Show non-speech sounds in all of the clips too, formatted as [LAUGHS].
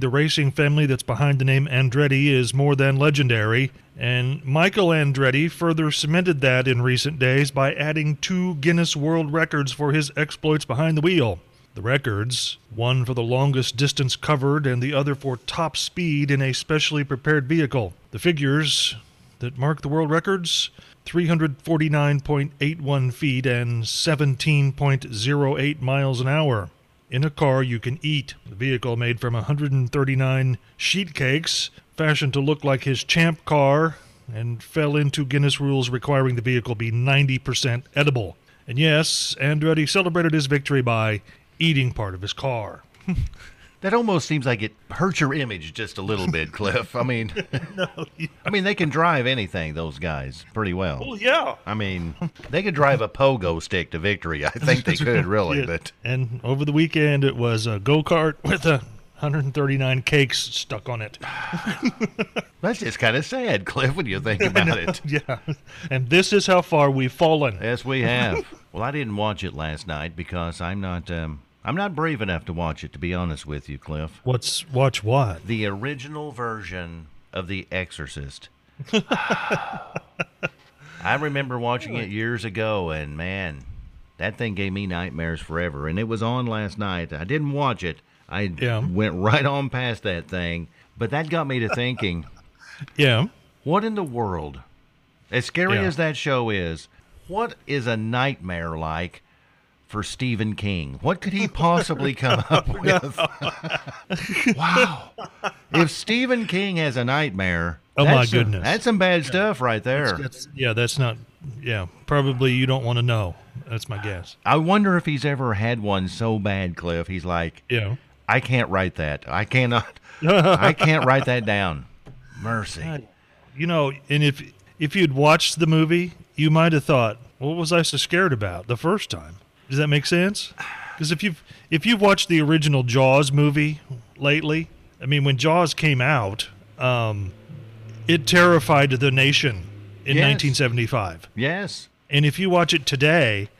The racing family that's behind the name Andretti is more than legendary, and Michael Andretti further cemented that in recent days by adding two Guinness World Records for his exploits behind the wheel. The records, one for the longest distance covered and the other for top speed in a specially prepared vehicle. The figures that mark the world records 349.81 feet and 17.08 miles an hour. In a car you can eat. The vehicle made from 139 sheet cakes, fashioned to look like his champ car, and fell into Guinness rules requiring the vehicle be 90% edible. And yes, Andretti celebrated his victory by eating part of his car. [LAUGHS] That almost seems like it hurts your image just a little bit, Cliff. I mean, [LAUGHS] no, yeah. I mean they can drive anything. Those guys pretty well. Well, yeah. I mean, they could drive a pogo stick to victory. I think they could really. Yeah. But and over the weekend, it was a go kart with a 139 cakes stuck on it. [LAUGHS] That's just kind of sad, Cliff, when you think about it. [LAUGHS] Yeah. And this is how far we've fallen. Yes, we have. well, I didn't watch it last night because I'm not. Um, I'm not brave enough to watch it, to be honest with you, Cliff. What's watch what? The original version of The Exorcist. [LAUGHS] I remember watching it years ago, and man, that thing gave me nightmares forever. And it was on last night. I didn't watch it. I yeah. went right on past that thing. But that got me to thinking. [LAUGHS] yeah. What in the world? As scary yeah. as that show is, what is a nightmare like for Stephen King. What could he [LAUGHS] possibly come up [LAUGHS] with? [LAUGHS] wow. If Stephen King has a nightmare, oh my goodness. that's some bad yeah. stuff right there. That's, that's, yeah, that's not yeah, probably you don't want to know. That's my guess. I wonder if he's ever had one so bad, Cliff. He's like, yeah. I can't write that. I cannot I can't write that down. Mercy. You know, and if if you'd watched the movie, you might have thought, what was I so scared about the first time? Does that make sense? Because if you've if you've watched the original Jaws movie lately, I mean, when Jaws came out, um, it terrified the nation in yes. 1975. Yes. And if you watch it today,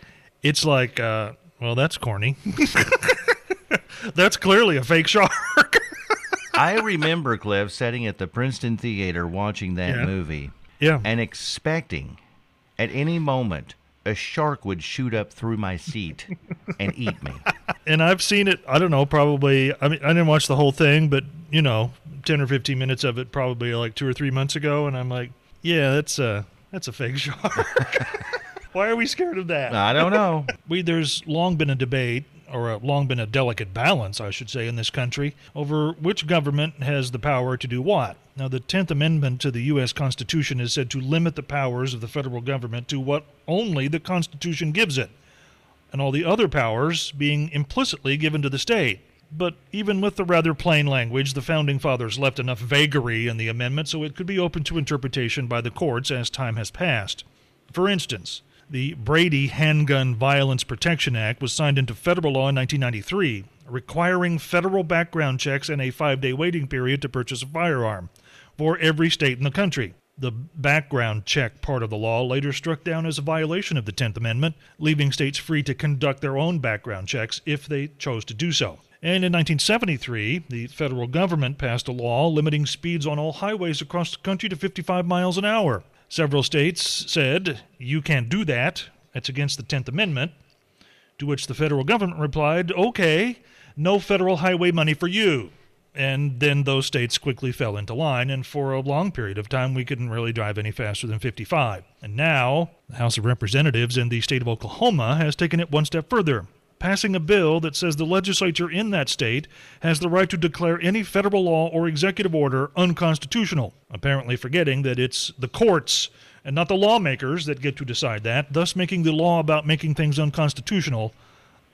it's like, uh, well, that's corny. [LAUGHS] that's clearly a fake shark. [LAUGHS] I remember Cliff sitting at the Princeton Theater watching that yeah. movie, yeah, and expecting at any moment a shark would shoot up through my seat and eat me. [LAUGHS] And I've seen it, I don't know, probably, I mean, I didn't watch the whole thing, but, you know, 10 or 15 minutes of it probably like two or three months ago. And I'm like, yeah, that's a, that's a fake shark. [LAUGHS] Why are we scared of that? I don't know. we, there's long been a debate or a, long been a delicate balance, I should say, in this country over which government has the power to do what. Now, the 10th Amendment to the U.S. Constitution is said to limit the powers of the federal government to what only the Constitution gives it, and all the other powers being implicitly given to the state. But even with the rather plain language, the Founding Fathers left enough vagary in the amendment so it could be open to interpretation by the courts as time has passed. For instance, the Brady Handgun Violence Protection Act was signed into federal law in 1993, requiring federal background checks and a five day waiting period to purchase a firearm for every state in the country. The background check part of the law later struck down as a violation of the 10th Amendment, leaving states free to conduct their own background checks if they chose to do so. And in 1973, the federal government passed a law limiting speeds on all highways across the country to 55 miles an hour. Several states said, You can't do that. That's against the 10th Amendment. To which the federal government replied, Okay, no federal highway money for you. And then those states quickly fell into line, and for a long period of time, we couldn't really drive any faster than 55. And now, the House of Representatives in the state of Oklahoma has taken it one step further passing a bill that says the legislature in that state has the right to declare any federal law or executive order unconstitutional, apparently forgetting that it's the courts and not the lawmakers that get to decide that, thus making the law about making things unconstitutional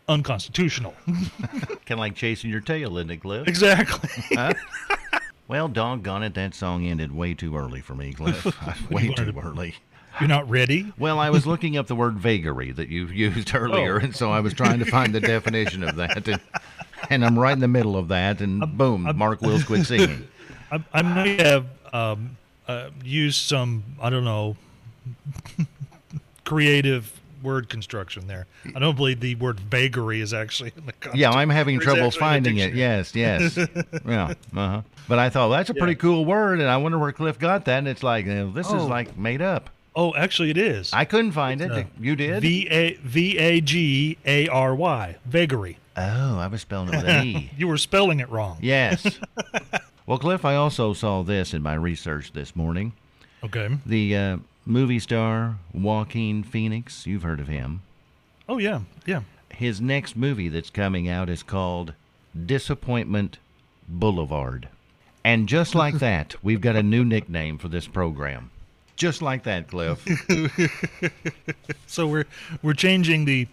unconstitutional. [LAUGHS] kind of like chasing your tail, isn't it, Cliff? Exactly. Huh? [LAUGHS] Well, doggone it, that song ended way too early for me, Cliff. [LAUGHS] way too early. You're not ready? Well, I was looking up the word vagary that you used [LAUGHS] earlier, Oh. and so I was trying to find the definition of that. And, and I'm right in the middle of that, and boom, Mark Wills [LAUGHS] quit singing. I, I may have um, uh, used some, I don't know, [LAUGHS] creative word construction there. I don't believe the word vagary is actually in the context. Yeah, I'm having trouble actually in the finding it. Yes, yes. yeah. Uh-huh. But I thought well, that's a pretty Yeah. cool word, and I wonder where Cliff got that. And it's like, uh, this is Oh. like made up. Oh, actually, it is. I couldn't find it. Uh, you did? V A V A G A R Y. Vagary. oh, I was spelling it with an [LAUGHS] E. You were spelling it wrong. Yes. [LAUGHS] well, Cliff, I also saw this in my research this morning. Okay. The uh, movie star Joaquin Phoenix, you've heard of him. Oh yeah, yeah. His next movie that's coming out is called Disappointment Boulevard. And just like [LAUGHS] that, we've got a new nickname for this program. Just like that, Cliff. [LAUGHS] So we're we're changing the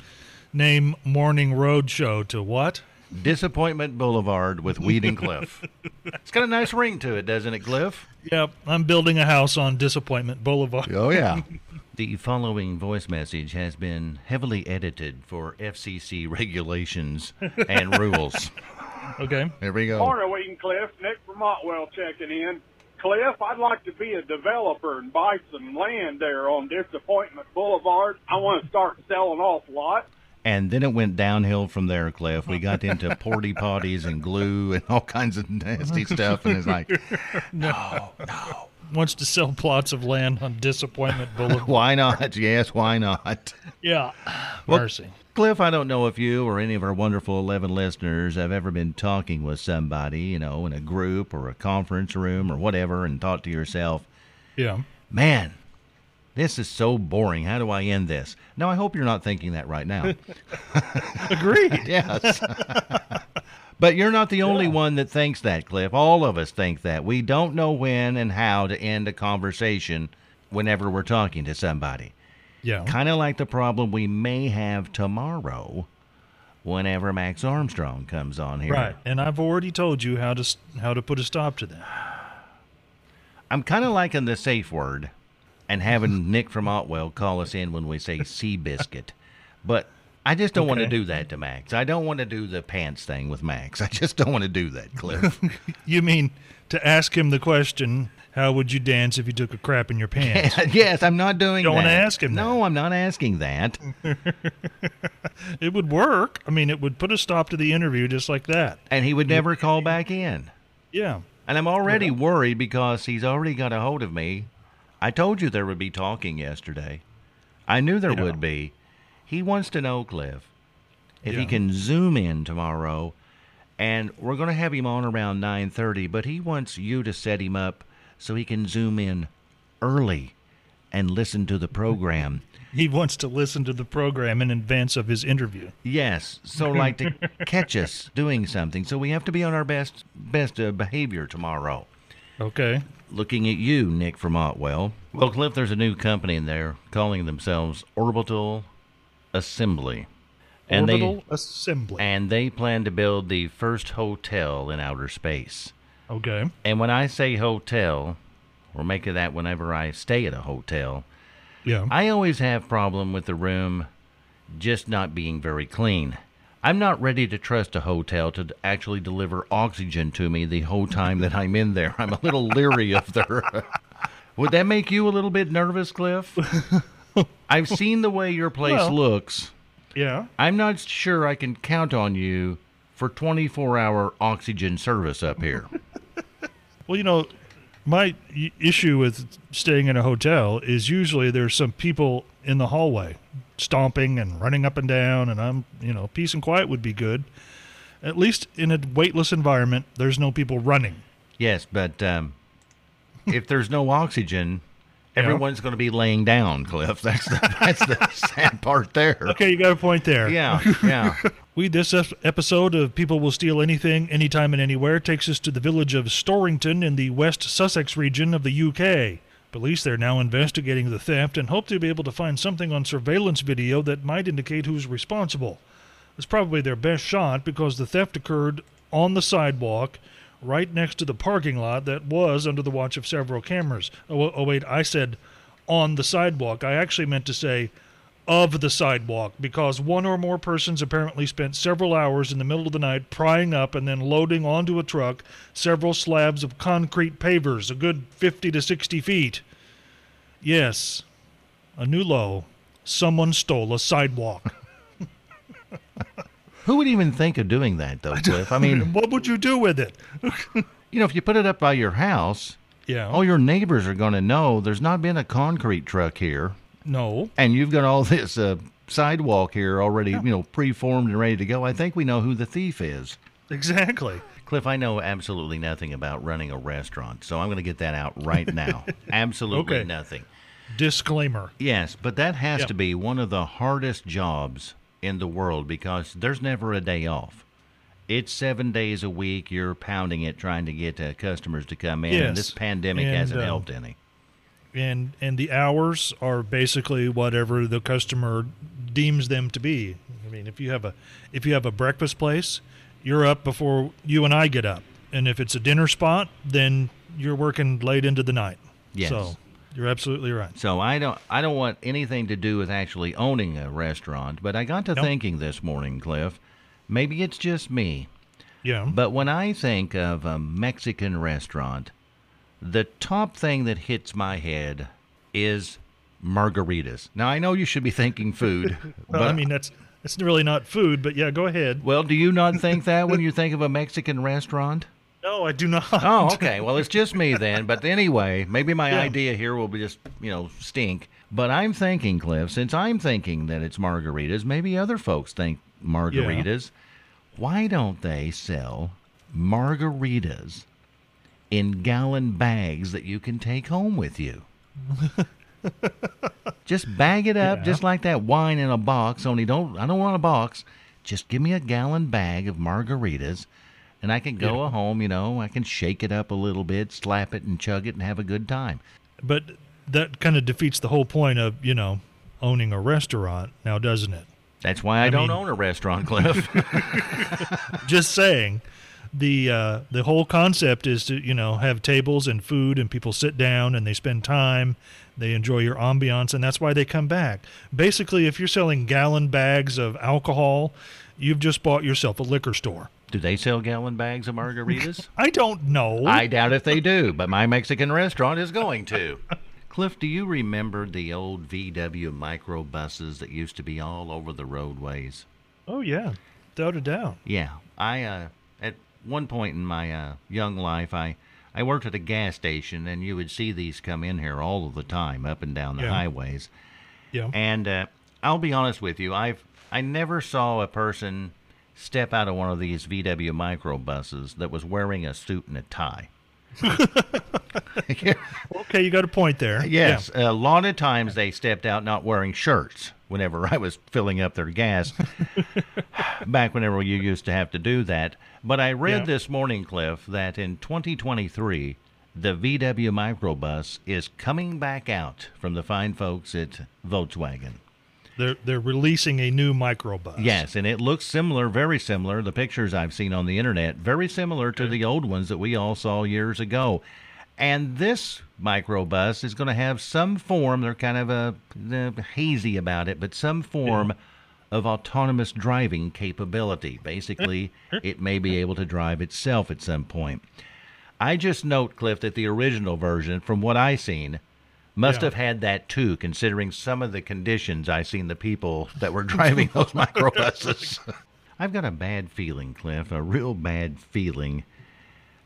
name Morning Road Show to what? Disappointment Boulevard with Weed and Cliff. [LAUGHS] It's got a nice ring to it, doesn't it, Cliff? Yep, I'm building a house on Disappointment Boulevard. Oh, yeah. [LAUGHS] the following voice message has been heavily edited for FCC regulations and rules. Okay. Here we go. Morning, Weed and Cliff. Nick from Otwell checking in. Cliff, I'd like to be a developer and buy some land there on Disappointment Boulevard. I want to start selling off lots. And then it went downhill from there, Cliff. We got into [LAUGHS] porty potties and glue and all kinds of nasty stuff. And it's like, [LAUGHS] Wants to sell plots of land on Disappointment [LAUGHS] Boulevard. why not? Yes, why not? yeah. Well- Mercy. Cliff, I don't know if you or any of our wonderful 11 listeners have ever been talking with somebody, you know, in a group or a conference room or whatever, and thought to yourself, Yeah. man, this is so boring. How do I end this? Now, I hope you're not thinking that right now. [LAUGHS] Agreed. [LAUGHS] yes. But you're not the only one that thinks that, Cliff. All of us think that. We don't know when and how to end a conversation whenever we're talking to somebody. Yeah. Kind of like the problem we may have tomorrow whenever Max Armstrong comes on here. Right. And I've already told you how to how to put a stop to that. I'm kind of liking the safe word and having Nick from Otwell call us in when we say sea biscuit. But I just don't want to do that to Max. I don't want to do the pants thing with Max. I just don't want to do that, Cliff. [LAUGHS] You mean to ask him the question, how would you dance if you took a crap in your pants? [LAUGHS] yes, I'm not doing Don't that. wanna ask him No, I'm not asking that. [LAUGHS] it would work. I mean, it would put a stop to the interview just like that. And he would never call back in. Yeah. And I'm already worried because he's already got a hold of me. I told you there would be talking yesterday. I knew there Yeah. would be. He wants to know, Cliff, if he can zoom in tomorrow. And we're going to have him on around 9:30, but he wants you to set him up so he can zoom in early and listen to the program. [LAUGHS] He wants to listen to the program in advance of his interview. Yes, so [LAUGHS] like to catch us doing something. So we have to be on our best best uh, behavior tomorrow. Okay. looking at you, Nick from Otwell. Well, Cliff, there's a new company in there calling themselves Orbital Assembly. And Orbital they assembly. and they plan to build the first hotel in outer space. okay. And when I say hotel, or make it that whenever I stay at a hotel, Yeah. I always have problem with the room just not being very clean. I'm not ready to trust a hotel to actually deliver oxygen to me the whole time that I'm in there. I'm a little leery of their. [LAUGHS] Would that make you a little bit nervous, Cliff? [LAUGHS] [LAUGHS] I've seen the way your place Well- looks. yeah. I'm not sure I can count on you for 24 hour oxygen service up here. [LAUGHS] Well, you know, my issue with staying in a hotel is usually there's some people in the hallway stomping and running up and down, and I'm, you know, peace and quiet would be good. At least in a weightless environment, there's no people running. Yes, but um, if there's no oxygen, Yeah. everyone's going to be laying down, Cliff. [LAUGHS] That's the that's the [LAUGHS] sad part there. Okay, you got a point there. Yeah, [LAUGHS] yeah. We this episode of People Will Steal Anything, Anytime and Anywhere takes us to the village of Storrington in the West Sussex region of the UK. Police there now investigating the theft and hope to be able to find something on surveillance video that might indicate who's responsible. It's probably their best shot because the theft occurred on the sidewalk right next to the parking lot that was under the watch of several cameras. Oh, oh, oh wait, I said on the sidewalk. I actually meant to say of the sidewalk because one or more persons apparently spent several hours in the middle of the night prying up and then loading onto a truck several slabs of concrete pavers, a good 50 to 60 feet. Yes, a new low. Someone stole a sidewalk. [LAUGHS] Who would even think of doing that, though, [LAUGHS] Cliff? I mean, [LAUGHS] what would you do with it? [LAUGHS] you know, if you put it up by your house, Yeah. all your neighbors are going to know there's not been a concrete truck here, no. and you've got all this uh, sidewalk here already, you know, preformed and ready to go. I think we know who the thief is. Exactly. Cliff, I know absolutely nothing about running a restaurant, so I'm going to get that out right now. absolutely Okay. nothing. Disclaimer. Yes, but that has Yep. to be one of the hardest jobs in the world because there's never a day off. It's seven days a week. You're pounding it trying to get uh, customers to come in, Yes. and this pandemic And, hasn't um, helped any. and and the hours are basically whatever the customer deems them to be. I mean, if you have a if you have a breakfast place, you're up before you and I get up, and if it's a dinner spot, then you're working late into the night. Yes. So you're absolutely right. So I don't I don't want anything to do with actually owning a restaurant, but I got to Nope. thinking this morning, Cliff. Maybe it's just me, Yeah. but when I think of a Mexican restaurant, the top thing that hits my head is margaritas. Now I know you should be thinking food, [LAUGHS] well, but I mean that's that's really not food, but yeah, go ahead. well, do you not think that when you think of a Mexican restaurant? No, I do not. Oh, okay. Well, it's just me then. But anyway, maybe my Yeah. idea here will be just, you know, stink. But I'm thinking, Cliff, since I'm thinking that it's margaritas, maybe other folks think margaritas. Why don't they sell margaritas in gallon bags that you can take home with you? [LAUGHS] just bag it up, Yeah. just like that wine in a box. Only don't I don't want a box. Just give me a gallon bag of margaritas, and I can go Yeah. home. You know, I can shake it up a little bit, slap it, and chug it, and have a good time. But that kind of defeats the whole point of you know owning a restaurant now, doesn't it? That's why I, I don't mean- own a restaurant, Cliff. [LAUGHS] [LAUGHS] just saying the uh, the whole concept is to you know have tables and food and people sit down and they spend time they enjoy your ambiance and that's why they come back basically if you're selling gallon bags of alcohol you've just bought yourself a liquor store do they sell gallon bags of margaritas? [LAUGHS] i don't know I doubt if they do, but my Mexican restaurant is going to. [LAUGHS] Cliff, do you remember the old VW microbuses that used to be all over the roadways? oh yeah without a doubt Yeah, I uh, at one point in my uh, young life, I I worked at a gas station, and you would see these come in here all of the time, up and down the Yeah. highways. yeah And uh, I'll be honest with you, I've I never saw a person step out of one of these VW microbuses that was wearing a suit and a tie. [LAUGHS] okay you got a point there Yes, a lot of times they stepped out not wearing shirts whenever I was filling up their gas. [LAUGHS] back whenever you used to have to do that. But I read Yeah. this morning, Cliff, that in 2023, the VW microbus is coming back out from the fine folks at Volkswagen. They're they're releasing a new microbus Yes, and it looks similar, very similar. The pictures I've seen on the internet, very similar to the old ones that we all saw years ago. And this microbus is going to have some form, they're kind of uh, uh, hazy about it, but some form of autonomous driving capability. Basically, [LAUGHS] it may be able to drive itself at some point. I just note, Cliff, that the original version, from what I've seen, must Yeah. have had that too, considering some of the conditions I seen the people that were [LAUGHS] driving those microbuses. [LAUGHS] I've got a bad feeling, Cliff, a real bad feeling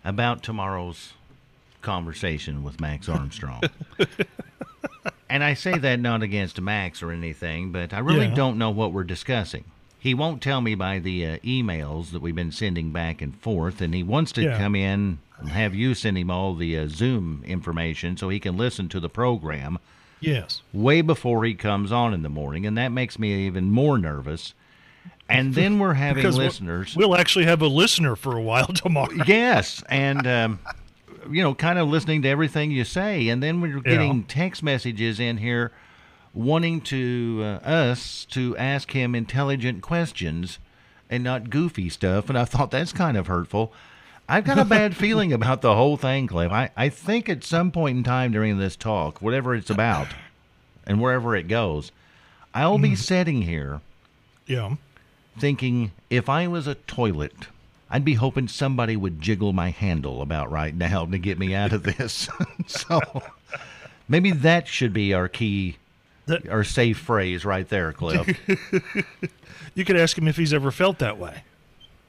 about tomorrow's conversation with Max [LAUGHS] Armstrong. and I say that not against Max or anything, but I really Yeah. don't know what we're discussing. He won't tell me by the uh, emails that we've been sending back and forth, and he wants to Yeah. come in have you send him all the uh, Zoom information so he can listen to the program yes way before he comes on in the morning, and that makes me even more nervous. And then we're [LAUGHS] having because listeners. we'll actually have a listener for a while [LAUGHS] tomorrow Yes, and um, you know, kind of listening to everything you say, and then we're getting text messages in here wanting to uh, us to ask him intelligent questions and not goofy stuff, and I thought that's kind of hurtful. I've got a [LAUGHS] bad feeling about the whole thing, Cliff. I, I think at some point in time during this talk, whatever it's about, and wherever it goes, I'll be hmm. sitting here Yeah. thinking if I was a toilet, I'd be hoping somebody would jiggle my handle about right now to get me out of this. [LAUGHS] so maybe that should be our key, That- our safe phrase right there, Cliff. [LAUGHS] You could ask him if he's ever felt that way.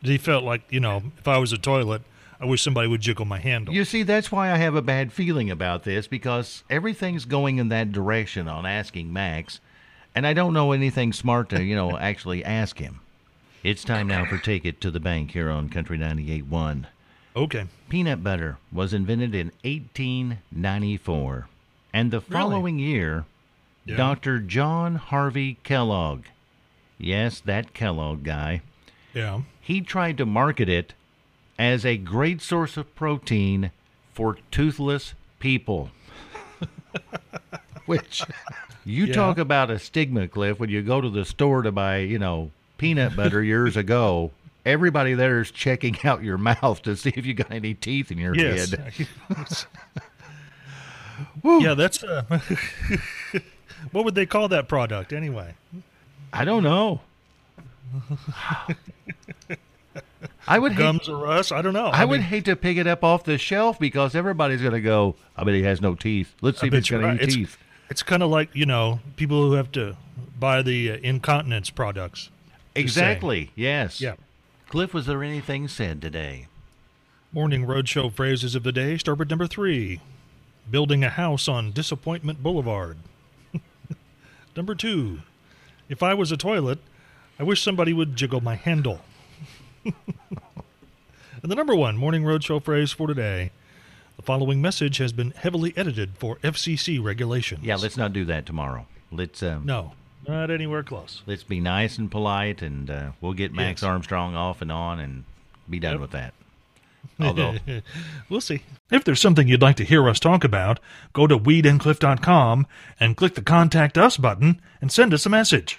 He felt like, you know, if I was a toilet, I wish somebody would jiggle my handle. You see, that's why I have a bad feeling about this because everything's going in that direction on asking Max, and I don't know anything smart to, you know, [LAUGHS] actually ask him. It's time now for Take It to the Bank here on Country 98.1. Okay. Peanut butter was invented in 1894, and the following year, Yeah. Dr. John Harvey Kellogg, yes, that Kellogg guy, Yeah. he tried to market it as a great source of protein for toothless people. [LAUGHS] Which you Yeah. talk about a stigma, Cliff, when you go to the store to buy, you know, peanut butter years ago. Everybody there is checking out your mouth to see if you got any teeth in your Yes. head. [LAUGHS] yeah, that's. Uh, [LAUGHS] what would they call that product anyway? I don't know. I would hate, Gums or us? I don't know. I, would mean, hate to pick it up off the shelf because everybody's going to go, I bet he has no teeth. Let's see I if bet it's got you're any right. It's- teeth. It's kind of like you know people who have to buy the uh, incontinence products. Exactly. Yes. Yeah. Cliff, was there anything said today? Morning roadshow phrases of the day start with number three: building a house on Disappointment Boulevard. [LAUGHS] number two: if I was a toilet, I wish somebody would jiggle my handle. [LAUGHS] and the number one morning roadshow phrase for today: the following message has been heavily edited for FCC regulations. Yeah, let's not do that tomorrow. Let's um, no, not anywhere close. let's be nice and polite, and uh, we'll get Max Yes. Armstrong off and on, and be done Yep. with that. [LAUGHS] Although we'll see. If there's something you'd like to hear us talk about, go to weedandcliff.com and click the Contact Us button and send us a message.